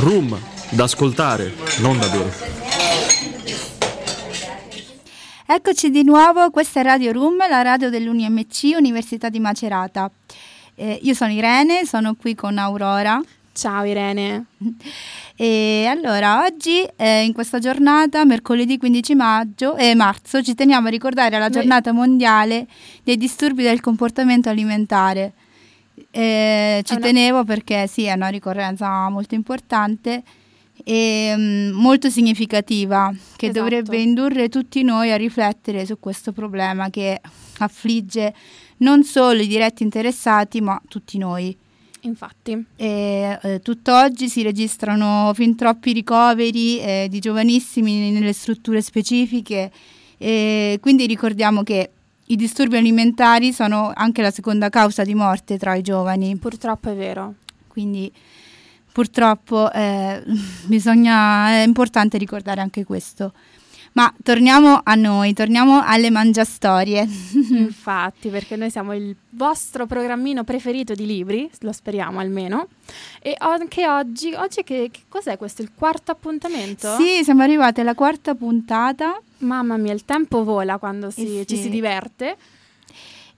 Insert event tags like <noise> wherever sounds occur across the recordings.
Room, da ascoltare, non da bere. Eccoci di nuovo, questa è Radio Room, la radio dell'UNIMC Università di Macerata. Eh, io sono Irene, sono qui con Aurora. Ciao Irene. E allora, oggi, eh, in questa giornata, mercoledì 15 maggio, eh, marzo, ci teniamo a ricordare la giornata mondiale dei disturbi del comportamento alimentare. Eh, ci una- tenevo perché sì, è una ricorrenza molto importante e mm, molto significativa che Esatto. dovrebbe indurre tutti noi a riflettere su questo problema che affligge non solo i diretti interessati, ma tutti noi. Infatti, E, eh, tutt'oggi si registrano fin troppi ricoveri eh, di giovanissimi nelle strutture specifiche e quindi ricordiamo che i disturbi alimentari sono anche la seconda causa di morte tra i giovani, purtroppo è vero. quindi purtroppo eh, <laughs> bisogna, è importante ricordare anche questo. Ma torniamo a noi, torniamo alle mangiastorie. <laughs> Infatti, perché noi siamo il vostro programmino preferito di libri, lo speriamo almeno. E anche oggi, oggi che, che cos'è questo? Il quarto appuntamento? Sì, siamo arrivati alla quarta puntata Mamma mia, il tempo vola quando si- Eh ci sì. si diverte.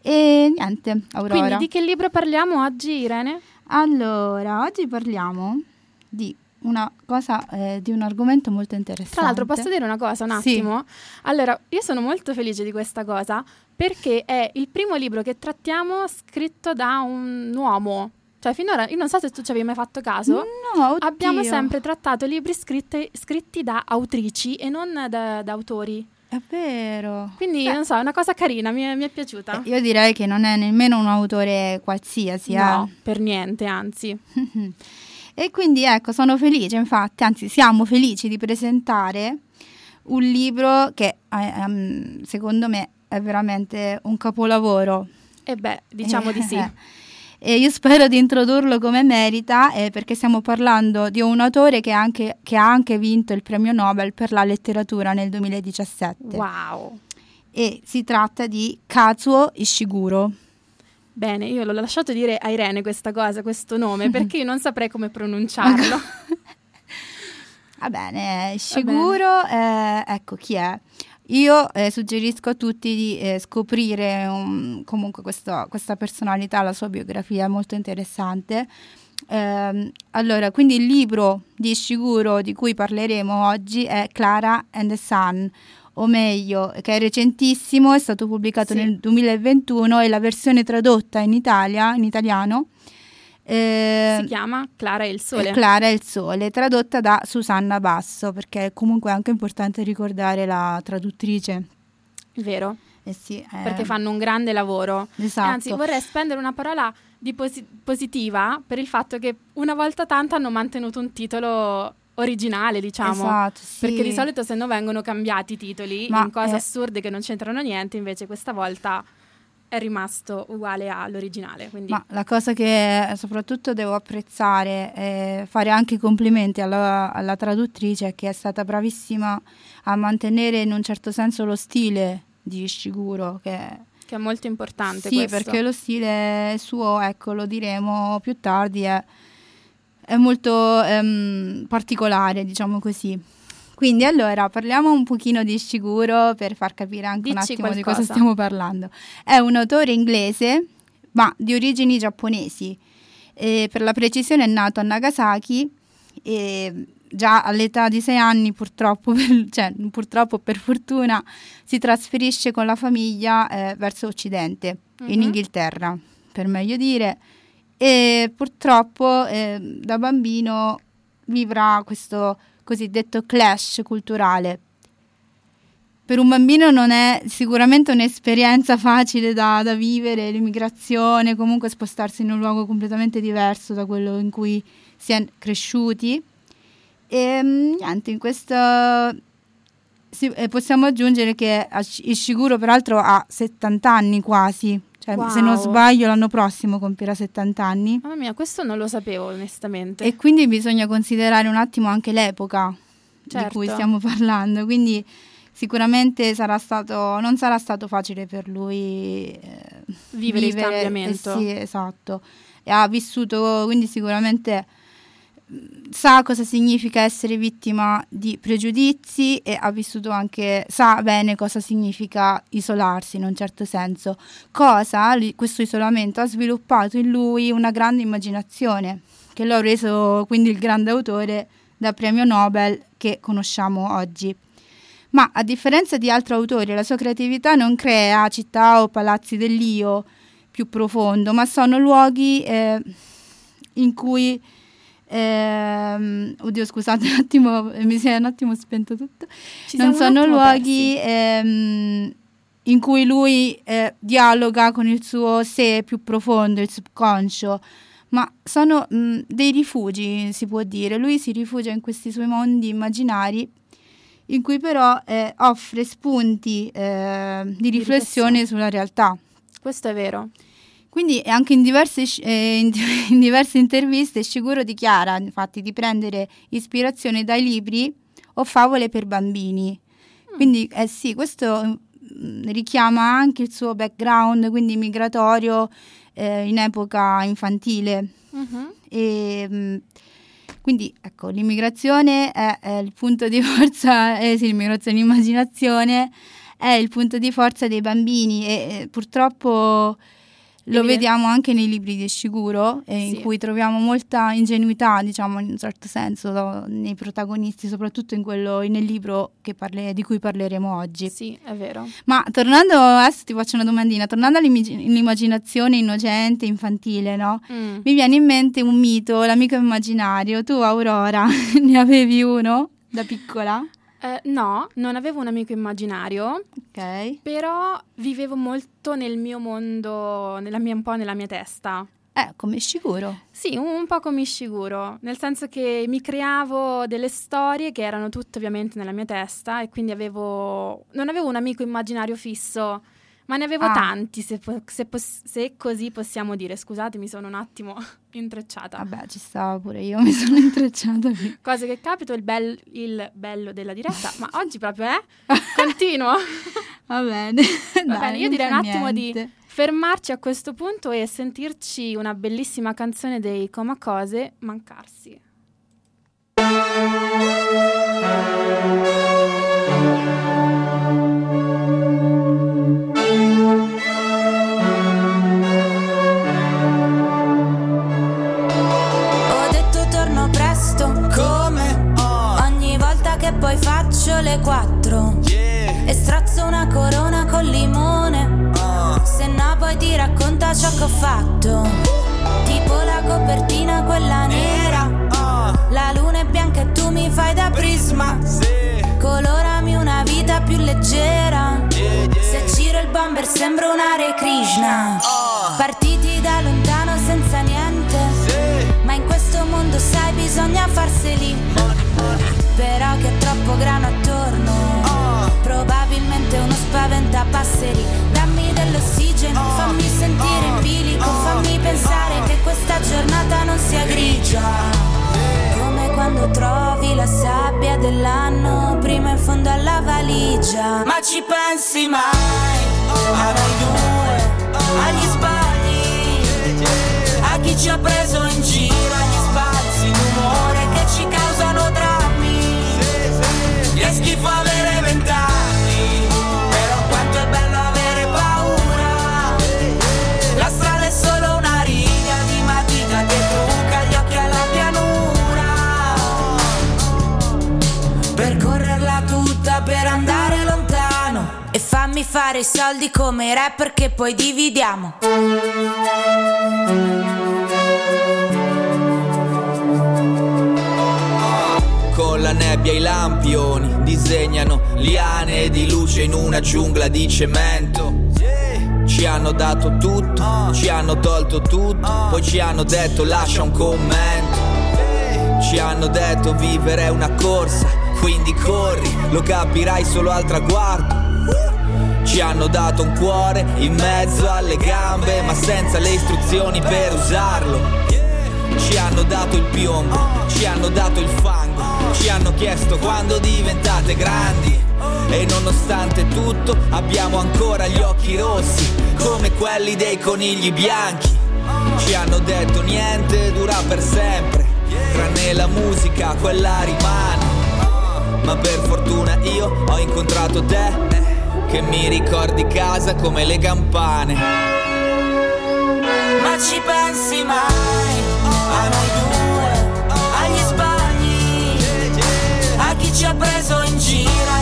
e niente, Aurora. Quindi di che libro parliamo oggi, Irene? Allora, oggi parliamo di una cosa, eh, di un argomento molto interessante. Tra l'altro, posso dire una cosa un Sì. attimo? Allora, io sono molto felice di questa cosa perché è il primo libro che trattiamo scritto da un uomo. Cioè, finora, io non so se tu ci avevi mai fatto caso. No, oddio. Abbiamo sempre trattato libri scritti, scritti da autrici e non da, da autori. È vero. Quindi, Beh, non so, è una cosa carina, mi è, mi è piaciuta. eh, io direi che non è nemmeno un autore qualsiasi. no, eh. per niente, anzi. <laughs> e quindi ecco, sono felice, infatti, anzi siamo felici di presentare un libro che eh, ehm, secondo me è veramente un capolavoro. E beh, diciamo di sì. <laughs> E io spero di introdurlo come merita eh, perché stiamo parlando di un autore che, anche- che ha anche vinto il premio Nobel per la letteratura nel 2017 Wow. e si tratta di Kazuo Ishiguro. Bene, io l'ho lasciato dire a Irene questa cosa, questo nome, perché io non saprei come pronunciarlo. <laughs> Va bene, Ishiguro, eh, ecco chi è. Io eh, suggerisco a tutti di eh, scoprire um, comunque questo- questa personalità, la sua biografia è molto interessante. Ehm, allora, quindi il libro di Ishiguro di cui parleremo oggi è Clara and the Sun, o meglio, che è recentissimo, è stato pubblicato Sì. nel 2021 e la versione tradotta in Italia, in italiano, eh, si chiama Clara e il Sole. Clara e il Sole, tradotta da Susanna Basso, perché è comunque anche importante ricordare la traduttrice. Vero, Eh sì, eh, perché fanno un grande lavoro. Esatto. Anzi, vorrei spendere una parola di posi- positiva per il fatto che una volta tanto hanno mantenuto un titolo originale, diciamo. Esatto, sì. Perché di solito se no vengono cambiati i titoli Ma, in cose eh, assurde che non c'entrano niente, invece questa volta è rimasto uguale all'originale. Quindi Ma la cosa che soprattutto devo apprezzare e fare anche i complimenti alla, alla traduttrice è che è stata bravissima a mantenere in un certo senso lo stile di Ishiguro, che che è molto importante Sì, questo. perché lo stile suo, ecco, lo diremo più tardi, è, è molto ehm, particolare, diciamo così. Quindi allora parliamo un pochino di Ishiguro per far capire anche un Dici attimo di qualcosa. cosa stiamo parlando. È un autore inglese, ma di origini giapponesi. E per la precisione è nato a Nagasaki e già all'età di sei anni purtroppo, per, cioè purtroppo per fortuna, si trasferisce con la famiglia eh, verso occidente, in Mhm. Inghilterra, per meglio dire, e purtroppo eh, da bambino vivrà questo cosiddetto clash culturale. Per un bambino non è sicuramente un'esperienza facile da, da vivere, l'immigrazione, comunque spostarsi in un luogo completamente diverso da quello in cui si è cresciuti. E mm, niente, in questo eh, possiamo aggiungere che Ishiguro peraltro ha 70 anni quasi, cioè se non Wow. sbaglio l'anno prossimo compirà 70 anni. Mamma mia, questo non lo sapevo onestamente. E quindi bisogna considerare un attimo anche l'epoca Certo. di cui stiamo parlando. Quindi sicuramente sarà stato, non sarà stato facile per lui eh, Vivere il cambiamento. eh sì, esatto. E ha vissuto quindi sicuramente sa cosa significa essere vittima di pregiudizi e ha vissuto anche, sa bene cosa significa isolarsi in un certo senso. Cosa questo isolamento ha sviluppato in lui una grande immaginazione, che lo ha reso quindi il grande autore da premio Nobel che conosciamo oggi. Ma a differenza di altri autori, la sua creatività non crea città o palazzi dell'io più profondo, ma sono luoghi eh, in cui eh, oddio, scusate un attimo, <laughs> mi si è un attimo spento tutto. Ci non sono luoghi ehm, in cui lui eh, dialoga con il suo sé più profondo, il subconscio, ma sono mh, dei rifugi, si può dire. Lui si rifugia in questi suoi mondi immaginari in cui però eh, offre spunti eh, di, di riflessione sulla realtà. Questo è vero. Quindi anche in diverse, eh, in, <laughs> in diverse interviste Shiguro dichiara infatti di prendere ispirazione dai libri o favole per bambini. Mm. Quindi eh sì, questo mm, richiama anche il suo background, quindi migratorio eh, in epoca infantile. Mm-hmm. E, mh, mm, quindi ecco, l'immigrazione è, è, il punto di forza, <laughs> eh sì, l'immigrazione immaginazione è il punto di forza dei bambini e, e purtroppo lo vediamo anche nei libri di Shiguro, eh, sì. in cui troviamo molta ingenuità, diciamo, in un certo senso, nei protagonisti, soprattutto in quello, nel libro parle, di cui parleremo oggi. Sì, è vero. Ma tornando, adesso ti faccio una domandina, tornando all'immaginazione innocente, infantile, no? Mm. Mi viene in mente un mito, l'amico immaginario. Tu, Aurora, <laughs> ne avevi uno da piccola? Eh, no, non avevo un amico immaginario, Ok. però vivevo molto nel mio mondo, nella mia, un po' nella mia testa. Eh, come Ishiguro. Sì, un, un po' come Ishiguro, nel senso che mi creavo delle storie che erano tutte ovviamente nella mia testa e quindi avevo, non avevo un amico immaginario fisso ma ne avevo ah. tanti, se, se, se, così possiamo dire. Scusate, mi sono un attimo <laughs> intrecciata. Vabbè, ci stavo pure io, mi sono intrecciata. <laughs> Cose che capito, il, bel, il bello della diretta, ma <laughs> oggi proprio è. Eh? Continuo. Va bene. Va bene, io direi un attimo niente. di fermarci a questo punto e sentirci una bellissima canzone dei Coma Cose, Mancarsi. Le quattro yeah. E strazzo una corona col limone uh. Se no poi ti racconta ciò che ho fatto Tipo la copertina quella nera uh. La luna è bianca e tu mi fai da prisma sì. Colorami una vita più leggera yeah, yeah. Se giro il bomber sembra un Hare Krishna uh. Partiti da lontano senza niente sì. Ma in questo mondo sai bisogna farseli però che è troppo grano attorno. Oh. Probabilmente uno spaventa passeri Dammi dell'ossigeno, oh. fammi sentire in bilico oh. Fammi pensare che questa giornata non sia grigia. Come quando trovi la sabbia dell'anno Prima in fondo alla valigia. Ma ci pensi mai? A noi due, fare i soldi come rapper che poi dividiamo la nebbia i lampioni disegnano liane di luce in una giungla di cemento. Ci hanno dato tutto, ci hanno tolto tutto, poi ci hanno detto lascia un commento. Ci hanno detto vivere è una corsa, quindi corri, lo capirai solo al traguardo. Ci hanno dato un cuore in mezzo alle gambe, ma senza le istruzioni per usarlo. Ci hanno dato il piombo, ci hanno dato il fango ci hanno chiesto quando diventate grandi e nonostante tutto abbiamo ancora gli occhi rossi come quelli dei conigli bianchi. Ci hanno detto niente dura per sempre Tranne la musica, quella rimane. Ma per fortuna io ho incontrato te, che mi ricordi casa come le campane. Ma ci pensi mai a noi due, agli sbagli, a chi ci ha preso in giro,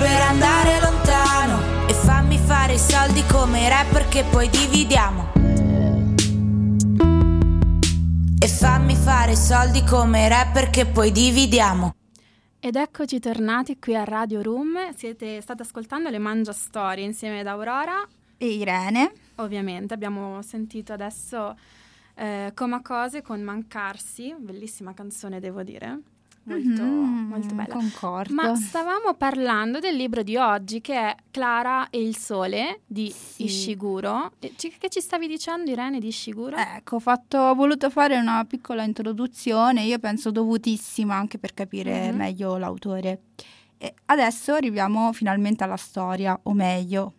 per andare lontano e fammi fare i soldi come rapper che poi dividiamo. E fammi fare i soldi come rapper che poi dividiamo. Ed eccoci tornati qui a Radio Room. Siete state ascoltando le Mangia Storie insieme ad Aurora. E Irene. Ovviamente abbiamo sentito adesso eh, Coma Cose con Mancarsi, bellissima canzone devo dire, molto, Mhm, molto bella. Concordo. Ma stavamo parlando del libro di oggi che è Clara e il sole di Sì. Ishiguro. Che ci stavi dicendo Irene di Ishiguro? Ecco, ho, fatto- ho voluto fare una piccola introduzione, io penso dovutissima anche per capire Mhm. meglio l'autore. E adesso arriviamo finalmente alla storia, o meglio,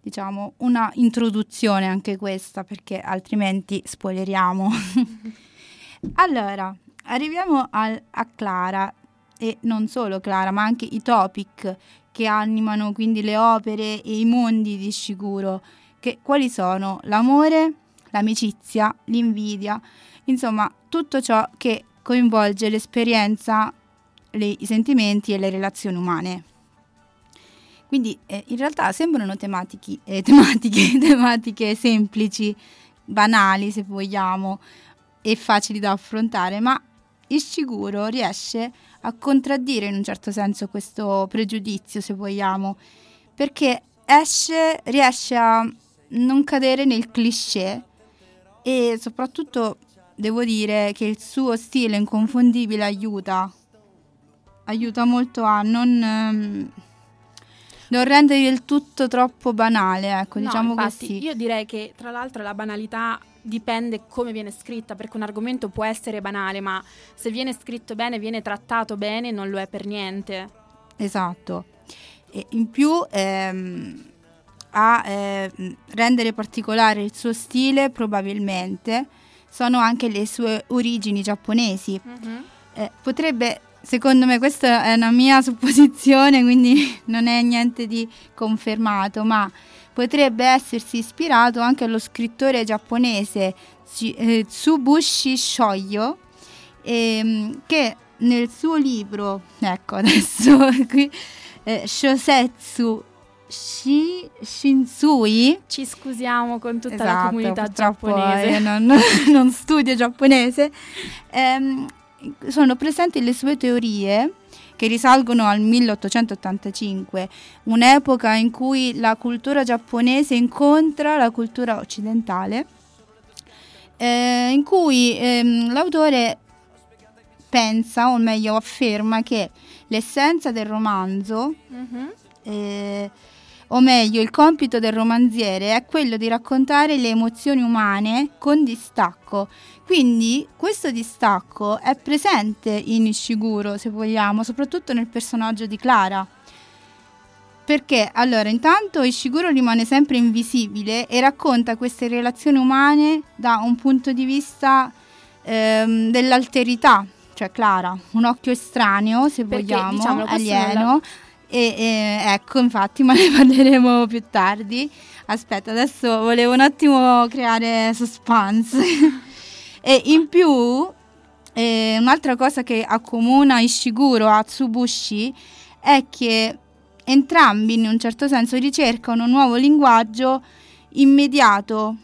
diciamo una introduzione anche questa, perché altrimenti spoileriamo. <laughs> allora, arriviamo al- a Clara, e non solo Clara, ma anche i topic che animano quindi le opere e i mondi di Shiguro. Che, quali sono? L'amore, l'amicizia, l'invidia, insomma tutto ciò che coinvolge l'esperienza, le- i sentimenti e le relazioni umane. Quindi eh, in realtà sembrano tematiche, eh, tematiche, <laughs> tematiche semplici, banali se vogliamo, e facili da affrontare, ma Ishiguro riesce a contraddire in un certo senso questo pregiudizio, se vogliamo, perché esce, riesce a non cadere nel cliché e soprattutto devo dire che il suo stile inconfondibile aiuta, aiuta molto a non, ehm, non rendere il tutto troppo banale, ecco, No, diciamo infatti, così. Io direi che tra l'altro la banalità dipende come viene scritta, perché un argomento può essere banale, ma se viene scritto bene, viene trattato bene, non lo è per niente. Esatto. E in più ehm, a eh, rendere particolare il suo stile probabilmente sono anche le sue origini giapponesi. Eh, potrebbe, secondo me, questa è una mia <laughs> supposizione, quindi non è niente di confermato, ma potrebbe essersi ispirato anche allo scrittore giapponese eh, Tsubushi Shoyo, ehm, che nel suo libro, ecco <laughs> adesso qui, eh, Shosetsu Shi Shinsui, Ci scusiamo con tutta la Esatto, comunità purtroppo giapponese. io non, non studio giapponese. Ehm, sono presenti le sue teorie che risalgono al 1885, un'epoca in cui la cultura giapponese incontra la cultura occidentale, eh, in cui ehm, l'autore pensa, o meglio afferma, che l'essenza del romanzo Mhm. eh, o meglio, il compito del romanziere è quello di raccontare le emozioni umane con distacco. Quindi questo distacco è presente in Ishiguro, se vogliamo, soprattutto nel personaggio di Clara. Perché allora, intanto Ishiguro rimane sempre invisibile e racconta queste relazioni umane da un punto di vista ehm, dell'alterità, cioè Clara, un occhio estraneo, se Perché, vogliamo, non alieno. E, e, ecco, infatti, <laughs> ma ne parleremo più tardi. Aspetta, adesso volevo un attimo creare suspense. E in più, eh, un'altra cosa che accomuna Ishiguro a Tsubushi è che entrambi, in un certo senso, ricercano un nuovo linguaggio immediato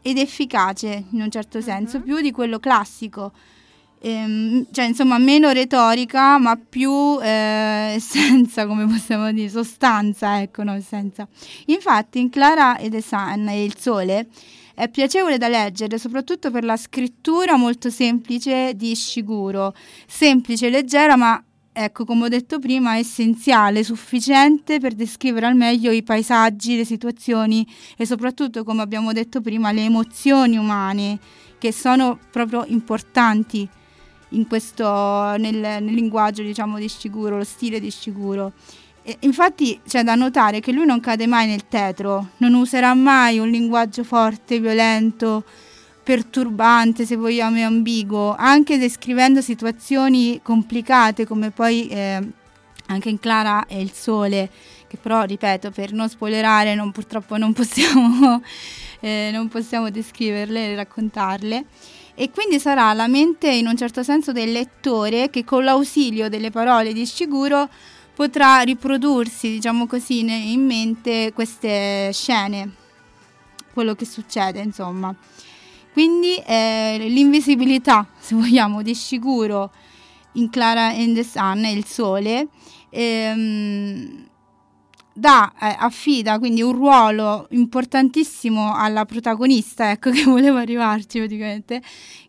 ed efficace in un certo senso, uh-huh. più di quello classico. Ehm, cioè, insomma, meno retorica, ma più eh, <laughs> essenza, come possiamo dire, sostanza, ecco, no, essenza. Infatti, in Clara e The Sun e Il Sole è piacevole da leggere, soprattutto per la scrittura molto semplice di Shiguro, semplice, leggera, ma ecco, come ho detto prima, essenziale, sufficiente per descrivere al meglio i paesaggi, le situazioni e soprattutto, come abbiamo detto prima, le emozioni umane che sono proprio importanti questo, nel, nel linguaggio diciamo, di Sciguro, lo stile di Sciguro. E infatti c'è da notare che lui non cade mai nel tetro, non userà mai un linguaggio forte, violento, perturbante, se vogliamo, e ambiguo, anche descrivendo situazioni complicate come poi eh, anche in Clara e il Sole, che però, ripeto, per non spoilerare, non, purtroppo non possiamo, <laughs> eh, non possiamo descriverle e raccontarle. E quindi sarà la mente in un certo senso del lettore che con l'ausilio delle parole di Shiguro potrà riprodursi, diciamo così, in mente queste scene, quello che succede, insomma. Quindi eh, l'invisibilità, <laughs> se vogliamo, di sicuro in Clara and the Sun, il sole, ehm, dà, eh, affida quindi un ruolo importantissimo alla protagonista, ecco <laughs> che volevo arrivarci praticamente,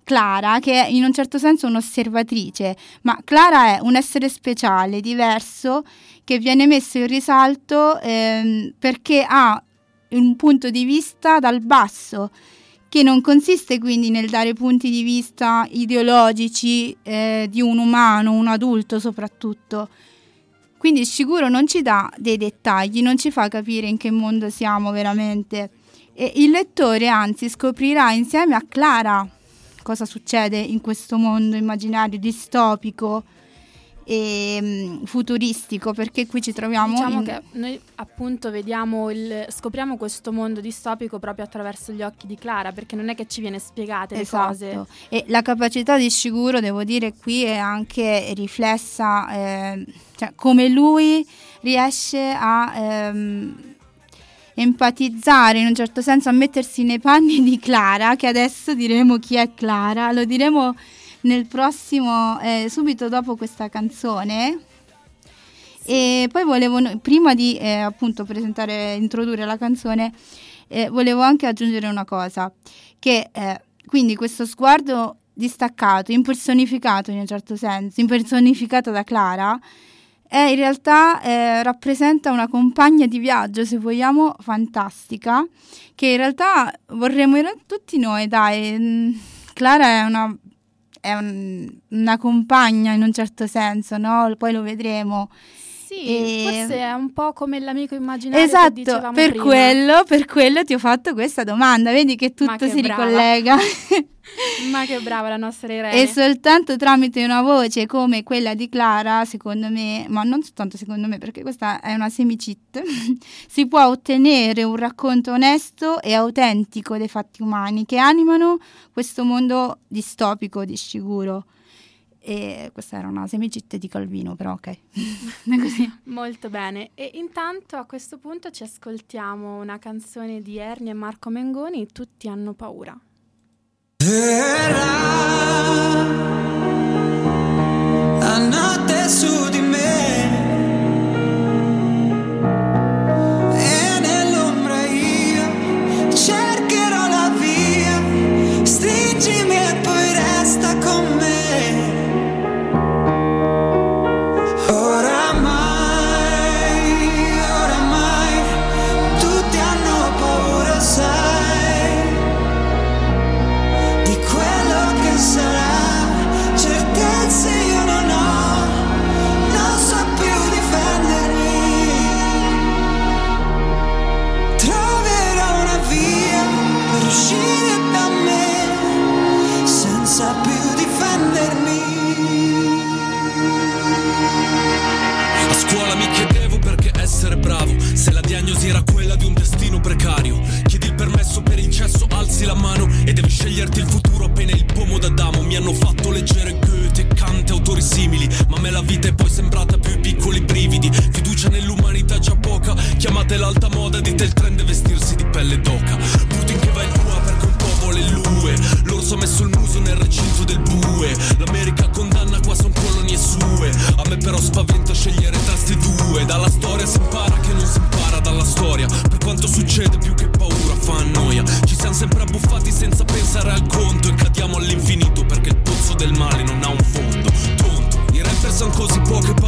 Clara, che è in un certo senso un'osservatrice, ma Clara è un essere speciale, diverso, che viene messo in risalto ehm, perché ha un punto di vista dal basso che non consiste quindi nel dare punti di vista ideologici eh, di un umano, un adulto soprattutto. Quindi sicuro non ci dà dei dettagli, non ci fa capire in che mondo siamo veramente. E il lettore anzi scoprirà insieme a Clara cosa succede in questo mondo immaginario distopico e mm, futuristico perché qui ci troviamo diciamo in... che noi appunto vediamo il, scopriamo questo mondo distopico proprio attraverso gli occhi di Clara perché non è che ci viene spiegate esatto. le cose e la capacità di Shiguro devo dire qui è anche riflessa eh, cioè come lui riesce a ehm, empatizzare in un certo senso a mettersi nei panni di Clara che adesso diremo chi è Clara lo diremo nel prossimo, eh, subito dopo questa canzone. E poi volevo, prima di eh, appunto presentare, introdurre la canzone, eh, volevo anche aggiungere una cosa, che eh, quindi questo sguardo distaccato, impersonificato in un certo senso, impersonificato da Clara, è in realtà eh, rappresenta una compagna di viaggio, se vogliamo, fantastica, che in realtà vorremmo tutti noi, dai. Mm, Clara è una è un, una compagna in un certo senso, no? Poi lo vedremo. Sì, e... forse è un po' come l'amico immaginario esatto, per quello, per quello ti ho fatto questa domanda, vedi che tutto che si brava. ricollega. <laughs> Ma che brava la nostra Irene. E soltanto tramite una voce come quella di Clara, secondo me, ma non soltanto secondo me, perché questa è una semi-cheat, <laughs> si può ottenere un racconto onesto e autentico dei fatti umani che animano questo mondo distopico di sicuro. E questa era una semicit di Calvino, però ok. <laughs> Molto bene. E intanto a questo punto ci ascoltiamo una canzone di Ernie e Marco Mengoni, Tutti hanno paura. Verrà la pussy porcupine.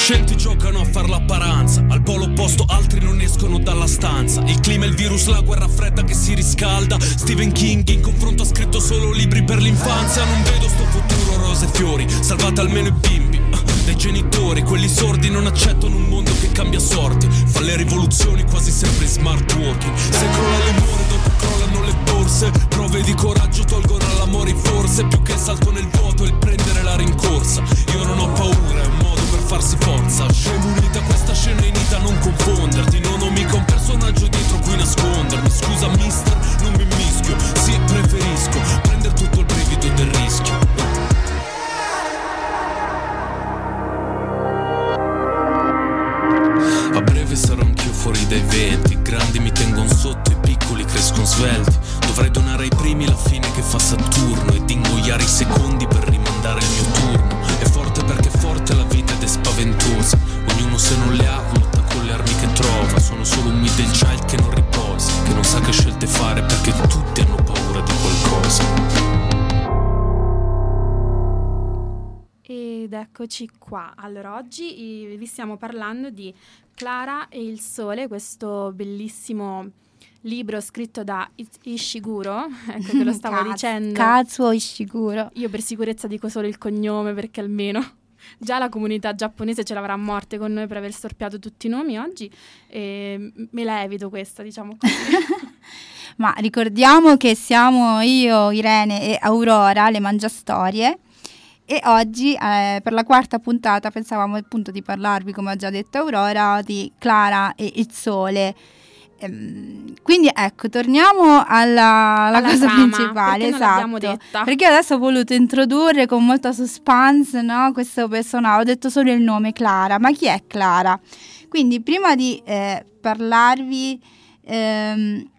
Adolescenti giocano a far l'apparanza. Al polo opposto altri non escono dalla stanza. Il clima, il virus, la guerra fredda che si riscalda. Stephen King in confronto ha scritto solo libri per l'infanzia. Non vedo sto futuro rose e fiori. Salvate almeno i bimbi. ah, Dai genitori, quelli sordi non accettano un mondo che cambia sorti. Fa le rivoluzioni quasi sempre in smart working. Se crolla l'umore, dopo crollano le borse. Prove di coraggio tolgono all'amore forse. Più che il salto nel vuoto, il prendere la rincorsa. Io non ho paura, farsi forza. Scemo unita, questa scena inita, non confonderti. Non ho mica un personaggio dietro cui nascondermi. Scusa, mister, non mi mischio. Sì, preferisco prendere tutto il brivido del rischio. Eccoci qua. Allora, oggi eh, vi stiamo parlando di Clara e il Sole, questo bellissimo libro scritto da Ishiguro, <laughs> ecco che lo stavo Kaz- dicendo. Kazuo Ishiguro. Io per sicurezza dico solo il cognome perché almeno <laughs> già la comunità giapponese ce l'avrà a morte con noi per aver storpiato tutti i nomi oggi e me la evito questa, diciamo così. <laughs> Ma ricordiamo che siamo io, Irene e Aurora, le Mangiastorie. E oggi, eh, per la quarta puntata, pensavamo appunto di parlarvi, come ha già detto Aurora, di Clara e il Sole. Ehm, quindi ecco, torniamo alla, alla Alla cosa trama, principale, esatto. Perché adesso ho voluto introdurre con molta suspense no, questo personaggio, ho detto solo il nome Clara, ma chi è Clara? Quindi prima di eh, parlarvi, ehm,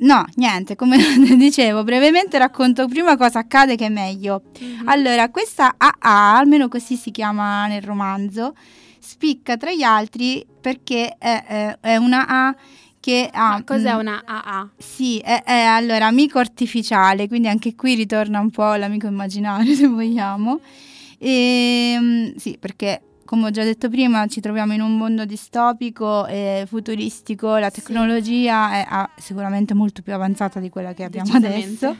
no, niente, come <laughs> dicevo, brevemente racconto prima cosa accade che è meglio. Mhm. Allora, questa AA, almeno così si chiama nel romanzo, spicca tra gli altri perché è, è- è una A che ha... Ma cos'è mm, una AA? sì, è, è allora amico artificiale, quindi anche qui ritorna un po' l'amico immaginario <laughs> se vogliamo. E, sì, perché come ho già detto prima ci troviamo in un mondo distopico e futuristico, la Sì. tecnologia è ah, sicuramente molto più avanzata di quella che abbiamo adesso.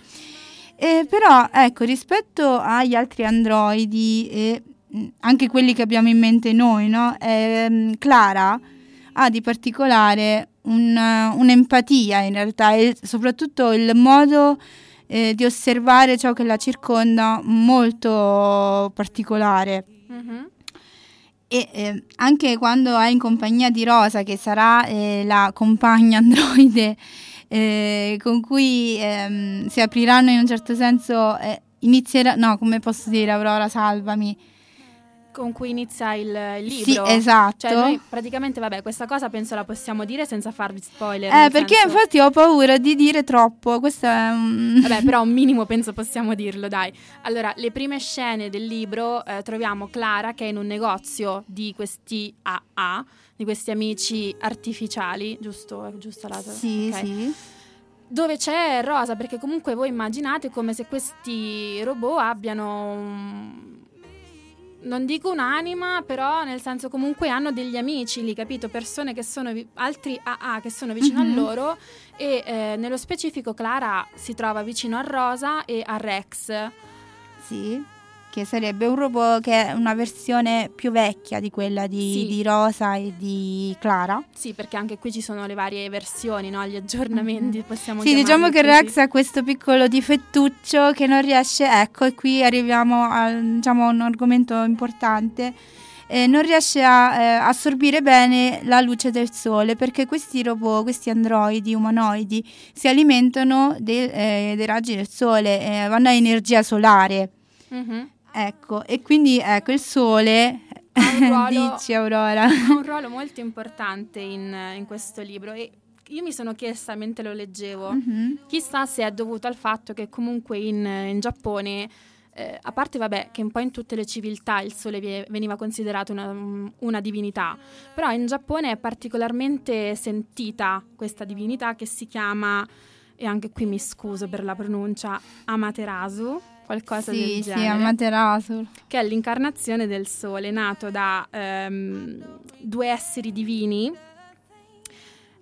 Eh, però ecco, rispetto agli altri androidi e mh, anche quelli che abbiamo in mente noi, no? Ehm, Clara ha di particolare un, eh, un'empatia in realtà e soprattutto il modo eh, di osservare ciò che la circonda molto particolare. Mhm. E eh, anche quando è in compagnia di Rosa, che sarà eh, la compagna <laughs> androide eh, con cui ehm, si apriranno in un certo senso, eh, inizierà, no, come posso dire, Aurora, salvami. Con cui inizia il, il Sì, libro. esatto. Cioè, noi praticamente, vabbè, questa cosa penso la possiamo dire senza farvi spoiler. Eh, perché senso- infatti ho paura di dire troppo. Questo è un. Vabbè, <laughs> però un minimo penso possiamo dirlo, dai. Allora, le prime scene del libro eh, troviamo Clara che è in un negozio di questi AA, di questi amici artificiali, giusto? Giusto la Sì, ok. sì. Dove c'è Rosa, perché comunque voi immaginate come se questi robot abbiano non dico un'anima, però nel senso comunque hanno degli amici lì, capito? Persone che sono vi- altri AA che sono vicino Mhm. a loro e eh, nello specifico Clara si trova vicino a Rosa e a Rex. Sì. Che sarebbe un robot che è una versione più vecchia di quella di, Sì. di Rosa e di Clara. Sì, perché anche qui ci sono le varie versioni, no? Gli aggiornamenti, possiamo Mhm. Sì, diciamo che così. Rex ha questo piccolo difettuccio che non riesce, ecco, e qui arriviamo a, diciamo, a un argomento importante. eh, non riesce a eh, assorbire bene la luce del sole perché questi robot, questi androidi umanoidi si alimentano de- eh, dei raggi del sole, eh, vanno a energia solare. Mhm. Ecco, e quindi ecco il sole, Ha un <laughs> ruolo- dici Aurora. ha un ruolo molto importante in, in questo libro e io mi sono chiesta mentre lo leggevo, Mhm. chissà se è dovuto al fatto che comunque in, in Giappone, eh, a parte vabbè che un po' in tutte le civiltà il sole vie- veniva considerato una, una divinità, però in Giappone è particolarmente sentita questa divinità che si chiama, e anche qui mi scuso per la pronuncia, Amaterasu. Qualcosa sì, del sì, genere. Amaterasu. che è l'incarnazione del sole, nato da ehm, due esseri divini.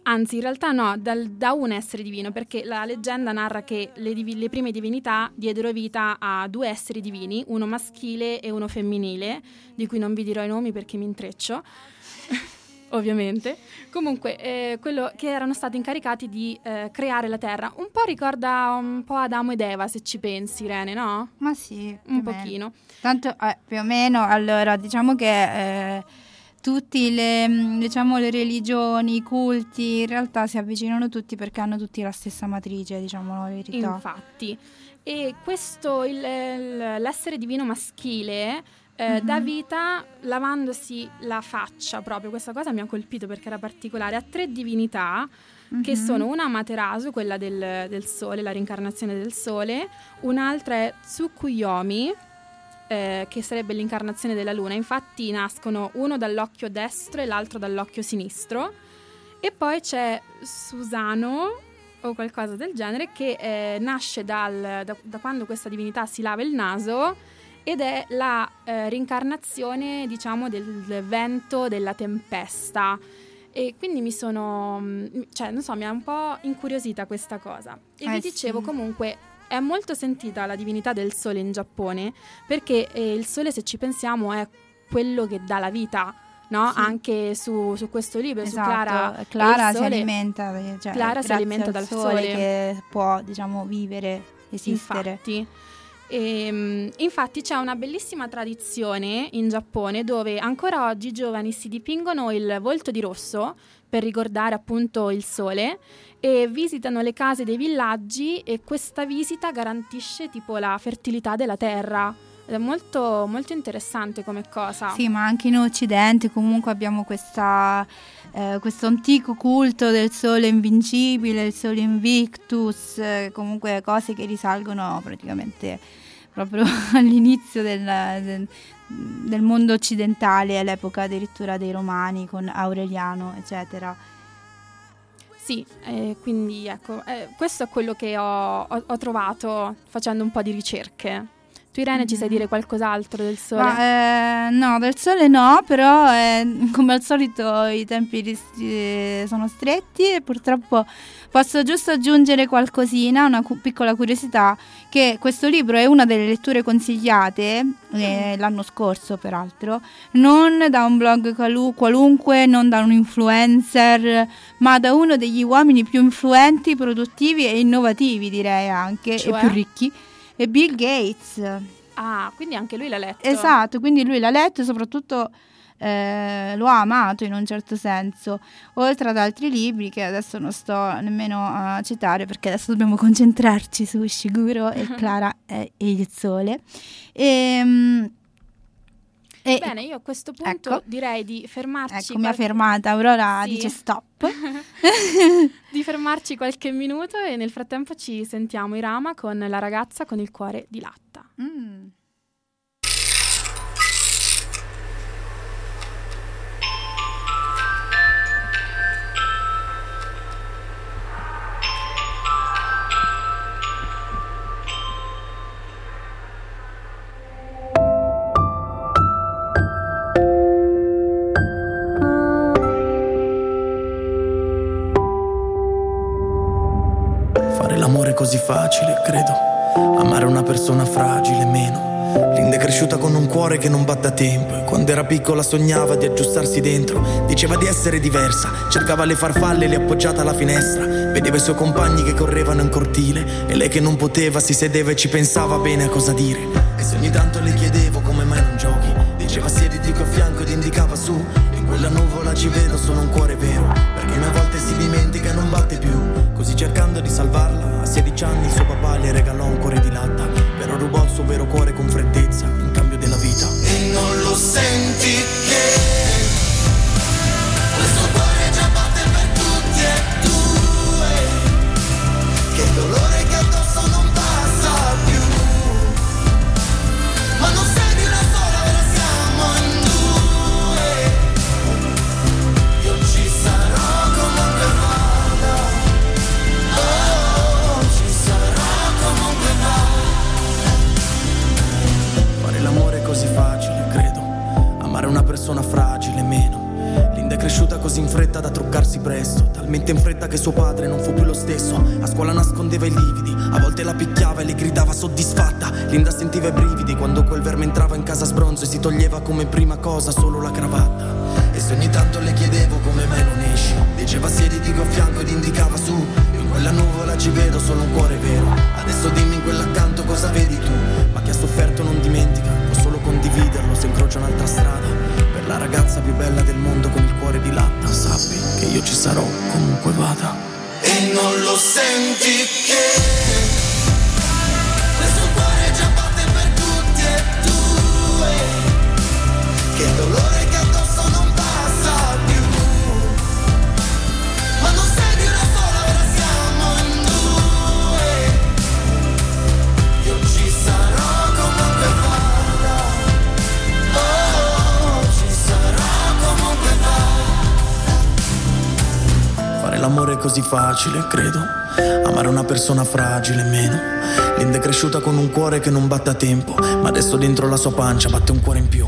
Anzi, in realtà no, dal- da un essere divino, perché la leggenda narra che le, divi- le prime divinità diedero vita a due esseri divini, uno maschile e uno femminile, di cui non vi dirò i nomi perché mi intreccio, ovviamente. Comunque, eh, quello che erano stati incaricati di eh, creare la terra. Un po' ricorda un po' Adamo ed Eva, se ci pensi, Irene, no? Ma sì, Un o meno. pochino. Tanto eh, più o meno, allora diciamo che eh, tutte le, mh, diciamo, le religioni, i culti, in realtà si avvicinano tutti perché hanno tutti la stessa matrice, diciamo la verità. Infatti, e questo, il- l'essere divino maschile eh, dà Mhm. vita lavandosi la faccia proprio. Questa cosa mi ha colpito perché era particolare. Ha tre divinità che Mhm. sono una Amaterasu, quella del, del sole, la reincarnazione del sole, un'altra è Tsukuyomi, eh, che sarebbe l'incarnazione della luna. Infatti nascono uno dall'occhio destro e l'altro dall'occhio sinistro. E poi c'è Susano o qualcosa del genere che eh, nasce dal- da, da quando questa divinità si lava il naso ed è la eh, reincarnazione, diciamo, del vento, della tempesta. E quindi mi sono, mm, cioè, non so, mi ha un po' incuriosita questa cosa. E Eh vi dicevo sì. comunque, è molto sentita la divinità del sole in Giappone, perché eh, il sole, se ci pensiamo, è quello che dà la vita, no? Sì. Anche su, su questo libro, su Esatto, Clara. e Clara il si alimenta, cioè, Clara si alimenta al dal sole, sole. che può, diciamo, vivere, esistere. Infatti. Ehm, infatti c'è una bellissima tradizione in Giappone dove ancora oggi i giovani si dipingono il volto di rosso per ricordare appunto il sole e visitano le case dei villaggi e questa visita garantisce tipo la fertilità della terra. Ed è molto, molto interessante come cosa. Sì, ma anche in Occidente comunque abbiamo questa, eh, questo antico culto del sole invincibile, il sole invictus, eh, comunque cose che risalgono praticamente proprio <laughs> all'inizio del, del- del mondo occidentale, all'epoca addirittura dei Romani con Aureliano, eccetera. Sì, eh, quindi ecco, eh, questo è quello che ho, ho- ho trovato facendo un po' di ricerche. Tu Irene ci sai dire qualcos'altro del sole? Ma, eh, no, del sole no, però eh, <laughs> come al solito i tempi ris- eh, sono stretti e purtroppo posso giusto aggiungere qualcosina, una cu- piccola curiosità, che questo libro è una delle letture consigliate, eh, l'anno scorso peraltro, non da un blog qualu- qualunque, non da un influencer, ma da uno degli uomini più influenti, produttivi e innovativi direi anche, Cioè? e più ricchi, è Bill Gates. Ah, quindi anche lui l'ha letto. Esatto, quindi lui l'ha letto e soprattutto eh, lo ha amato in un certo senso, oltre ad altri libri che adesso non sto nemmeno a citare perché adesso dobbiamo concentrarci su Shiguro e <laughs> Clara e, e il sole. Ehm, E, Bene, io a questo punto Ecco. direi di fermarci. ecco, mi ha qualche- fermata, Aurora Sì. dice stop. <laughs> di fermarci qualche minuto e nel frattempo ci sentiamo Irama con la ragazza con il cuore di latta. Mm. Così facile, credo. Amare una persona fragile, meno. Linda è cresciuta con un cuore che non batte a tempo. E quando era piccola sognava di aggiustarsi dentro. Diceva di essere diversa. Cercava le farfalle lì appoggiata alla finestra. Vedeva i suoi compagni che correvano in cortile. E lei che non poteva si sedeva e ci pensava bene a cosa dire. E se ogni tanto le chiedevo come mai non giochi. Diceva siediti qui a fianco ed indicava su. Quella nuvola ci vedo solo un cuore vero. Perché a volte si dimentica e non batte più. Così cercando di salvarla, a 16 anni suo papà le regalò come prima cosa solo la cravatta. E se ogni tanto le chiedevo come mai non esci, diceva siediti a fianco ed così facile, credo. Amare una persona fragile, meno. Linda è cresciuta con un cuore che non batte a tempo, ma adesso dentro la sua pancia batte un cuore in più.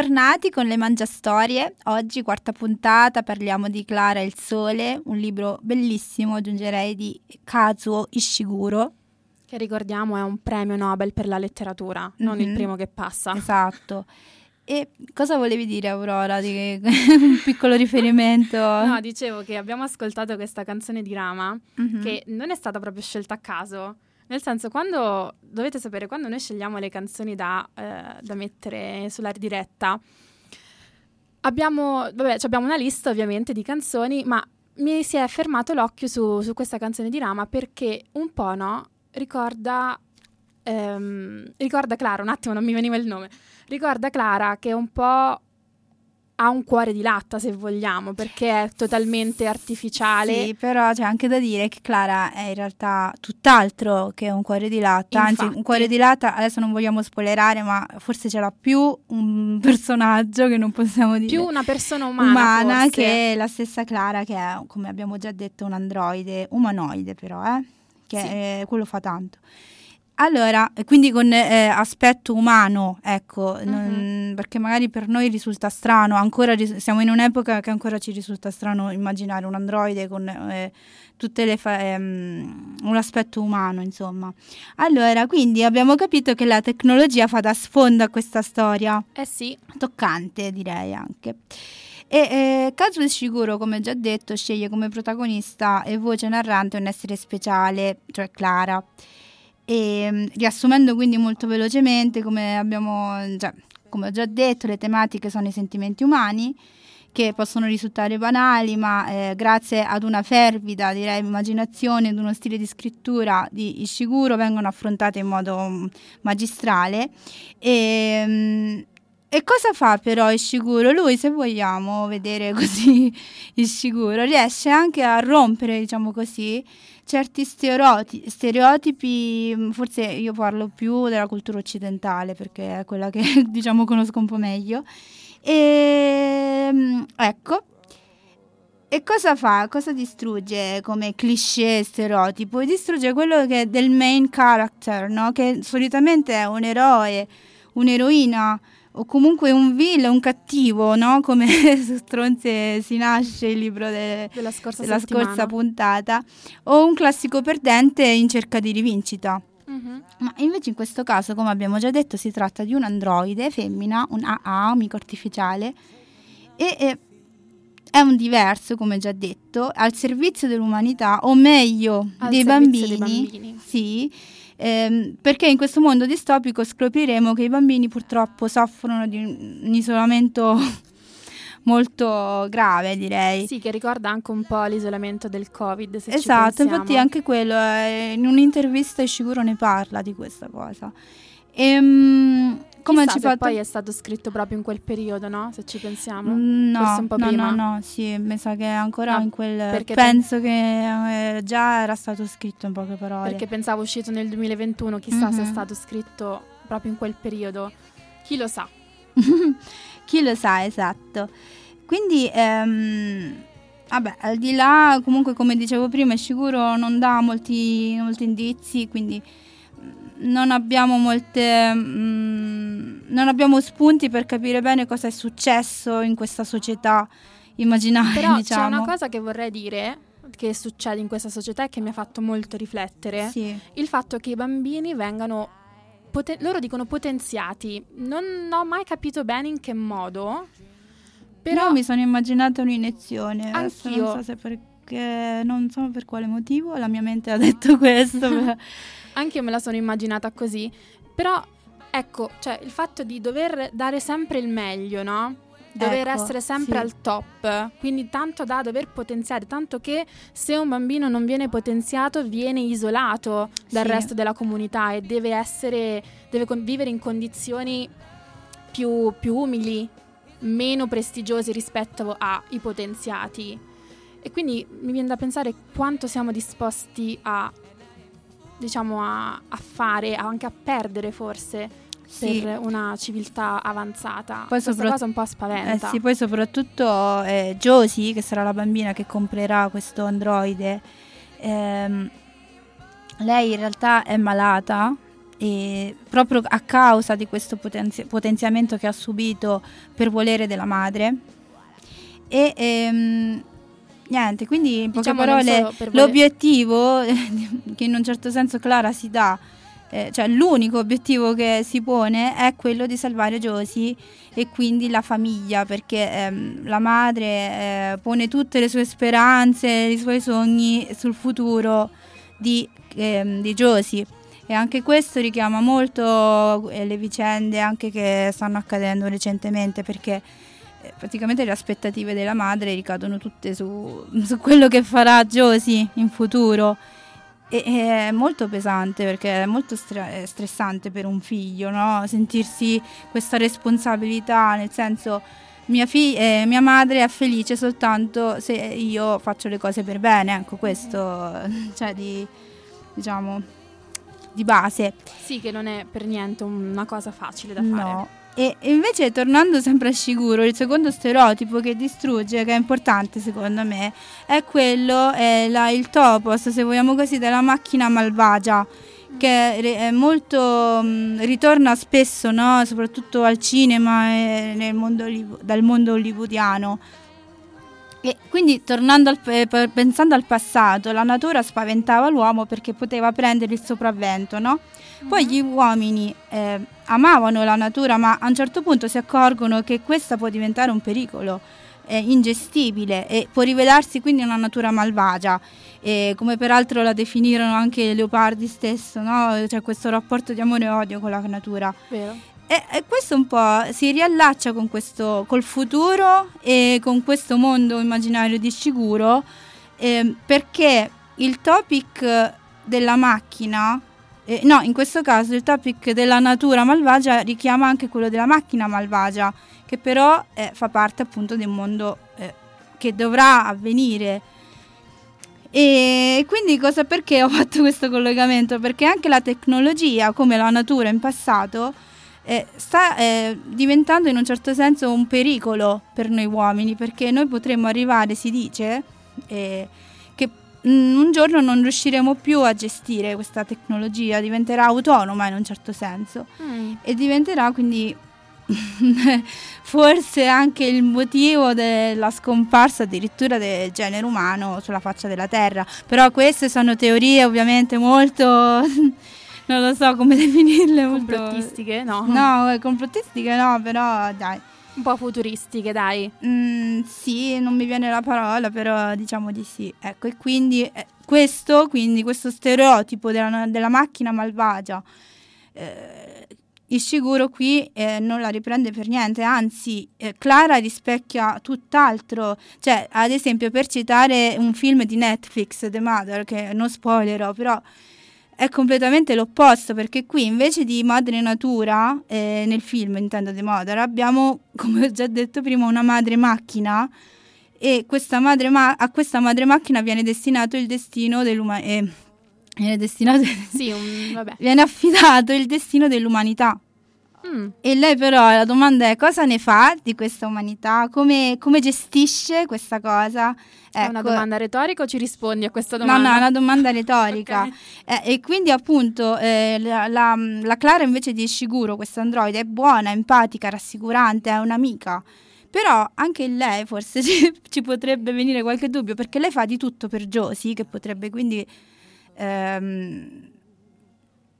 Bentornati con le Mangiastorie. Oggi, quarta puntata, parliamo di Clara e il Sole, un libro bellissimo, aggiungerei, di Kazuo Ishiguro. Che ricordiamo è un premio Nobel per la letteratura, non il Mhm. primo che passa. Esatto. E cosa volevi dire, Aurora? Di <laughs> un piccolo riferimento? No, dicevo che abbiamo ascoltato questa canzone di Rama Mhm. che non è stata proprio scelta a caso. Nel senso, quando dovete sapere, quando noi scegliamo le canzoni da, eh, da mettere sulla diretta, abbiamo, vabbè, abbiamo una lista ovviamente di canzoni, ma mi si è fermato l'occhio su, su questa canzone di Rama perché un po', no, ricorda, ehm, ricorda Clara, un attimo non mi veniva il nome, ricorda Clara che un po' ha un cuore di latta se vogliamo, perché è totalmente artificiale. Sì, però c'è anche da dire che Clara è in realtà tutt'altro che un cuore di latta. Anzi, Infatti. un cuore di latta, adesso non vogliamo spoilerare, ma forse ce l'ha più un <laughs> personaggio che non possiamo dire. Più una persona umana, forse. che è la stessa Clara, che è, come abbiamo già detto, un androide, umanoide però, eh? Che Sì. eh, quello fa tanto. Allora, quindi con eh, aspetto umano, ecco, non- perché magari per noi risulta strano, ancora ris- siamo in un'epoca che ancora ci risulta strano immaginare un androide con eh, tutte le fa- ehm, un aspetto umano, insomma. Allora, quindi abbiamo capito che la tecnologia fa da sfondo a questa storia Eh sì, toccante direi anche. E eh, Kazuo Ishiguro, come già detto, sceglie come protagonista e voce narrante un essere speciale, cioè Clara. E, mm, riassumendo quindi molto velocemente, come abbiamo già, come ho già detto, le tematiche sono i sentimenti umani che possono risultare banali, ma eh, grazie ad una fervida, direi, immaginazione ed uno stile di scrittura di Ishiguro vengono affrontate in modo mm, magistrale. E, mm, e cosa fa però Ishiguro? Lui, se vogliamo vedere <laughs> così Ishiguro, riesce anche a rompere, diciamo così, certi stereoti- stereotipi, mm, forse io parlo più della cultura occidentale perché è quella che <laughs> diciamo conosco un po' meglio. E mm, ecco. E cosa fa? Cosa distrugge come cliché stereotipo? Distrugge quello che è del main character, no? Che solitamente è un eroe, un'eroina o comunque un villain, un cattivo, no? Come <laughs> su Stronze si nasce il libro de- della scorsa della scorsa puntata, o un classico perdente in cerca di rivincita. Mhm. Ma invece in questo caso, come abbiamo già detto, si tratta di un androide femmina, un AA, amico artificiale, e, e è un diverso, come già detto, al servizio dell'umanità, o meglio, dei bambini. dei bambini. Sì, ehm, perché in questo mondo distopico scopriremo che i bambini purtroppo soffrono di un isolamento <laughs> molto grave, direi. Sì, che ricorda anche un po' l'isolamento del Covid. Esatto, infatti anche quello, eh, in un'intervista Ishiguro ne parla di questa cosa. Ehm, come Chissà fa poi è stato scritto proprio in quel periodo, no? Se ci pensiamo. Mm, No, Forse un po' no, prima. no, no, sì, mi sa che ancora No, in quel... Penso che eh, già era stato scritto in poche parole. Perché pensavo uscito nel 2021, chissà se è Mhm. stato scritto proprio in quel periodo. Chi lo sa? <laughs> Chi lo sa, esatto. Quindi, ehm, vabbè, al di là, comunque come dicevo prima, sicuro non dà molti, molti indizi, quindi non abbiamo molte... mm, non abbiamo spunti per capire bene cosa è successo in questa società immaginaria, Però diciamo. c'è una cosa che vorrei dire che succede in questa società e che mi ha fatto molto riflettere. Sì. Il fatto che i bambini vengano, poten- loro dicono potenziati. Non ho mai capito bene in che modo. Però Però mi sono immaginata un'iniezione. Adesso Anch'io. Non so se perché, non so per quale motivo, la mia mente ha detto <laughs> questo. <laughs> anche io me la sono immaginata così. Però ecco, cioè il fatto di dover dare sempre il meglio, no? Dover Ecco, essere sempre sì. al top, quindi tanto da dover potenziare, tanto che se un bambino non viene potenziato viene isolato dal Sì. resto della comunità e deve essere, deve con- vivere in condizioni più, più umili, meno prestigiosi rispetto ai potenziati. E quindi mi viene da pensare quanto siamo disposti a, diciamo, a, a fare, anche a perdere forse Sì. per una civiltà avanzata. Poi Questa sopra- cosa un po' Eh spaventa. sì, poi soprattutto eh, Josie, che sarà la bambina che comprerà questo androide, ehm, lei in realtà è malata e proprio a causa di questo potenzi- potenziamento che ha subito per volere della madre. E ehm, niente, quindi in poche Diciamo parole l'obiettivo <laughs> che in un certo senso Clara si dà, eh, cioè l'unico obiettivo che si pone è quello di salvare Josie e quindi la famiglia, perché ehm, la madre eh, pone tutte le sue speranze, i suoi sogni sul futuro di, ehm, di Josie. E anche questo richiama molto eh, le vicende anche che stanno accadendo recentemente, perché praticamente le aspettative della madre ricadono tutte su, <laughs> su quello che farà Josie in futuro. E, è molto pesante perché è molto stre- eh, stressante per un figlio, no? Sentirsi questa responsabilità, nel senso mia, fi- eh, mia madre è felice soltanto se io faccio le cose per bene, ecco questo, <laughs> cioè di, diciamo, di base. Sì, che non è per niente una cosa facile da fare. No. E invece tornando sempre a Shiguro, il secondo stereotipo che distrugge, che è importante secondo me, è quello, è la- il topos, se vogliamo così, della macchina malvagia, che è molto, mh, ritorna spesso, no? soprattutto al cinema e mondo dal mondo hollywoodiano. E quindi tornando al, eh, pe- pensando al passato, la natura spaventava l'uomo perché poteva prendere il sopravvento, no? Poi gli uomini eh, amavano la natura, ma a un certo punto si accorgono che questa può diventare un pericolo eh, ingestibile e può rivelarsi quindi una natura malvagia, e come peraltro la definirono anche Leopardi stesso, no? C'è questo rapporto di amore e odio con la natura. Vero? E, e questo un po' si riallaccia con questo, col futuro e con questo mondo immaginario di sicuro, eh, perché il topic della macchina, eh, no, in questo caso il topic della natura malvagia richiama anche quello della macchina malvagia, che però eh, fa parte appunto di un mondo eh, che dovrà avvenire. E quindi cosa perché ho fatto questo collegamento? Perché anche la tecnologia, come la natura in passato, eh, sta eh, diventando in un certo senso un pericolo per noi uomini, perché noi potremmo arrivare, si dice, eh, che mm, un giorno non riusciremo più a gestire questa tecnologia, diventerà autonoma in un certo senso Mm. e diventerà quindi <laughs> forse anche il motivo della scomparsa addirittura del genere umano sulla faccia della Terra. Però queste sono teorie ovviamente molto, <laughs> non lo so come <laughs> definirle, molto... Complottistiche? No. No, eh, complottistiche no, però dai. Un po' futuristiche, dai. Mm, sì, non mi viene la parola, però diciamo di sì. Ecco, e quindi eh, questo, quindi questo stereotipo della, della macchina malvagia, eh, Ishiguro qui eh, non la riprende per niente, anzi eh, Clara rispecchia tutt'altro, cioè ad esempio per citare un film di Netflix, The Mother, che non spoilerò, però è completamente l'opposto perché qui invece di madre natura, eh, nel film intendo The Mother, abbiamo, <laughs> come ho già detto prima, una madre macchina e questa madre ma- a questa madre macchina viene destinato il destino dell'umanità. Eh, viene destinato... Sì, un, <laughs> viene affidato il destino dell'umanità. Mm. E lei però la domanda è cosa ne fa di questa umanità? Come, come gestisce questa cosa? È una Ecco. domanda retorica o ci rispondi a questa No, domanda? no, è una domanda retorica. <laughs> Ok. Eh, e quindi appunto eh, la, la- la Clara invece di Ishiguro, questa androide, è buona, empatica, rassicurante, è un'amica. Però anche in lei forse <laughs> ci, ci potrebbe venire qualche dubbio perché lei fa di tutto per Josie, che potrebbe quindi... ehm,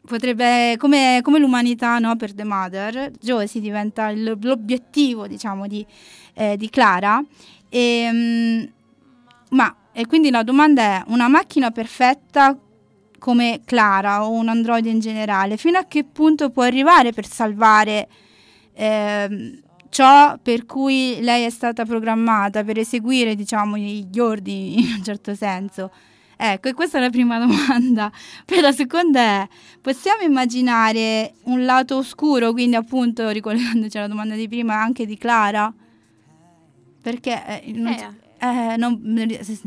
potrebbe, come, come l'umanità no, per The Mother, Josie diventa il- l'obiettivo, diciamo, di, eh, di Clara. E, ma, e quindi la domanda è, una macchina perfetta come Clara o un androide in generale, fino a che punto può arrivare per salvare ehm, ciò per cui lei è stata programmata, per eseguire, diciamo, gli ordini in un certo senso? Ecco, e questa è la prima <laughs> domanda. Poi la seconda è, possiamo immaginare un lato oscuro, quindi appunto ricollegandoci alla domanda di prima, anche di Clara? Perché, eh, non- Eh. eh, non-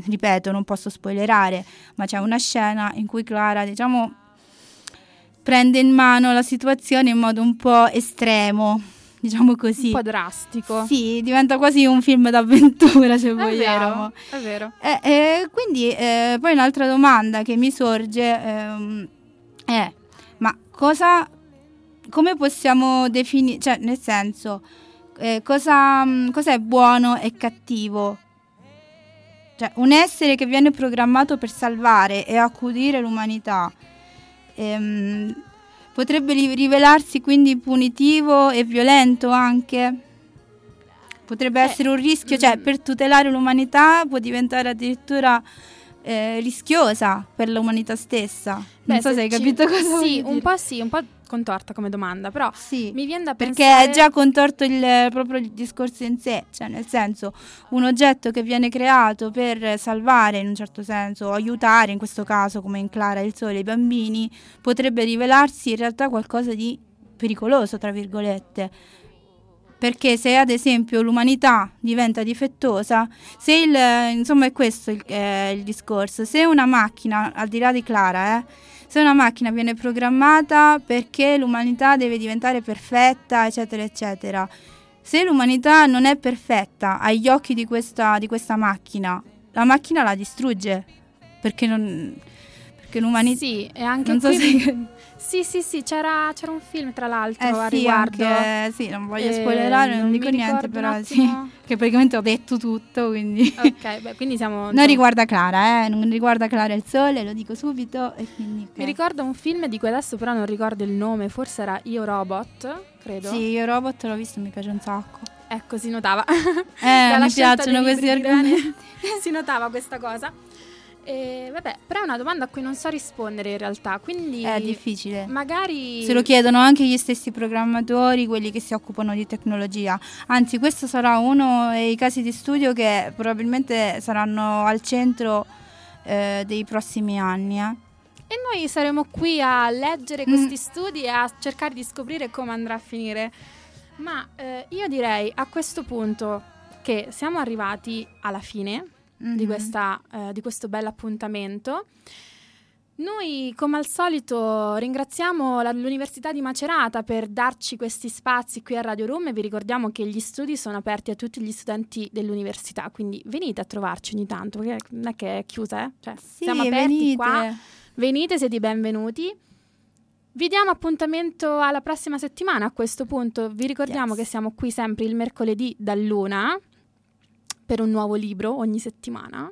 ripeto, non posso spoilerare, ma c'è una scena in cui Clara, diciamo, prende in mano la situazione in modo un po' estremo, <laughs> diciamo così. Un po' drastico. Sì, diventa quasi un film d'avventura se È vogliamo. vero, è vero. Eh, eh, quindi eh, poi un'altra domanda che mi sorge ehm, è ma cosa come possiamo definire cioè nel senso eh, cosa mh, cos'è buono e cattivo cioè un essere che viene programmato per salvare e accudire l'umanità ehm, potrebbe ri- rivelarsi quindi punitivo e violento anche potrebbe Eh, essere un rischio, cioè mm. per tutelare l'umanità può diventare addirittura eh, rischiosa per l'umanità stessa. Non Beh, so se hai ci- capito <laughs> cosa Sì, un po' sì, un po' contorta come domanda, però Sì. mi viene da Perché pensare... è già contorto il, proprio il discorso in sé, cioè nel senso un oggetto che viene creato per salvare in un certo senso o aiutare, in questo caso come in Clara il Sole, i bambini, potrebbe rivelarsi in realtà qualcosa di pericoloso, tra virgolette. Perché se ad esempio l'umanità diventa difettosa, se il, insomma è questo il, eh, il discorso, se una macchina, al di là di Clara, eh, se una macchina viene programmata perché l'umanità deve diventare perfetta, eccetera, eccetera, se l'umanità non è perfetta agli occhi di questa, di questa macchina, la macchina la distrugge, perché non... Perché l'umanità... Sì, e anche Non so qui... se... <laughs> Sì, sì, sì, c'era, c'era un film tra l'altro a Eh sì, riguardo. anche, sì, non voglio Eh, spoilerare, non, non dico niente, però sì, <laughs> che praticamente ho detto tutto, quindi... Ok, beh, <laughs> quindi siamo... Non insomma, riguarda Clara, eh, non riguarda Clara il Sole, lo dico subito, e quindi... Mi ricordo un film di cui adesso però non ricordo il nome, forse era Io Robot, credo. Sì, io Robot l'ho visto, mi piace un sacco. Ecco, si notava. Eh, <laughs> mi piacciono questi argomenti. si notava questa cosa. E, vabbè, però è una domanda a cui non so rispondere in realtà, quindi È difficile. magari Se lo chiedono anche gli stessi programmatori, quelli che si occupano di tecnologia. Anzi, questo sarà uno dei casi di studio che probabilmente saranno al centro eh, dei prossimi anni. eh. E noi saremo qui a leggere Mm. questi studi e a cercare di scoprire come andrà a finire. Ma eh, io direi a questo punto che siamo arrivati alla fine di, Mhm. questa, eh, di questo bel appuntamento. Noi, come al solito, ringraziamo la- l'Università di Macerata per darci questi spazi qui a Radio Room e vi ricordiamo che gli studi sono aperti a tutti gli studenti dell'università, quindi venite a trovarci ogni tanto, perché non è che è chiusa, eh? Cioè, Sì, siamo aperti venite. qua. Venite, siete benvenuti. Vi diamo appuntamento alla prossima settimana. A questo punto vi ricordiamo Yes. che siamo qui sempre il mercoledì da luna per un nuovo libro ogni settimana.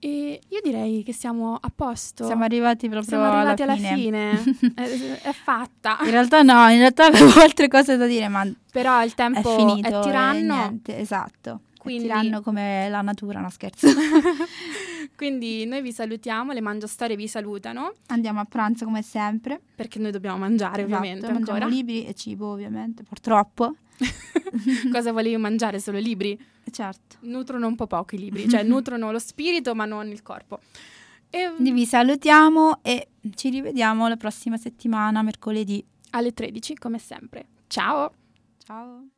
E io direi che siamo a posto. Siamo arrivati proprio Siamo arrivati alla alla fine. fine. <laughs> è, è fatta. In realtà no, in realtà avevo <laughs> altre cose da dire, ma Però il è tempo finito. è tiranno. niente, esatto. Quindi- È tiranno come la natura, no scherzo. <laughs> Quindi noi vi salutiamo, le mangiastorie vi salutano, Andiamo a pranzo come sempre. perché noi dobbiamo mangiare ovviamente Esatto, mangiamo ancora. libri e cibo ovviamente, purtroppo. <laughs> Cosa volevi mangiare? Solo libri? Certo. Nutrono un po' poco i libri, cioè <laughs> nutrono lo spirito ma non il corpo. E Quindi vi salutiamo e ci rivediamo la prossima settimana, mercoledì. alle 13 come sempre. Ciao! Ciao.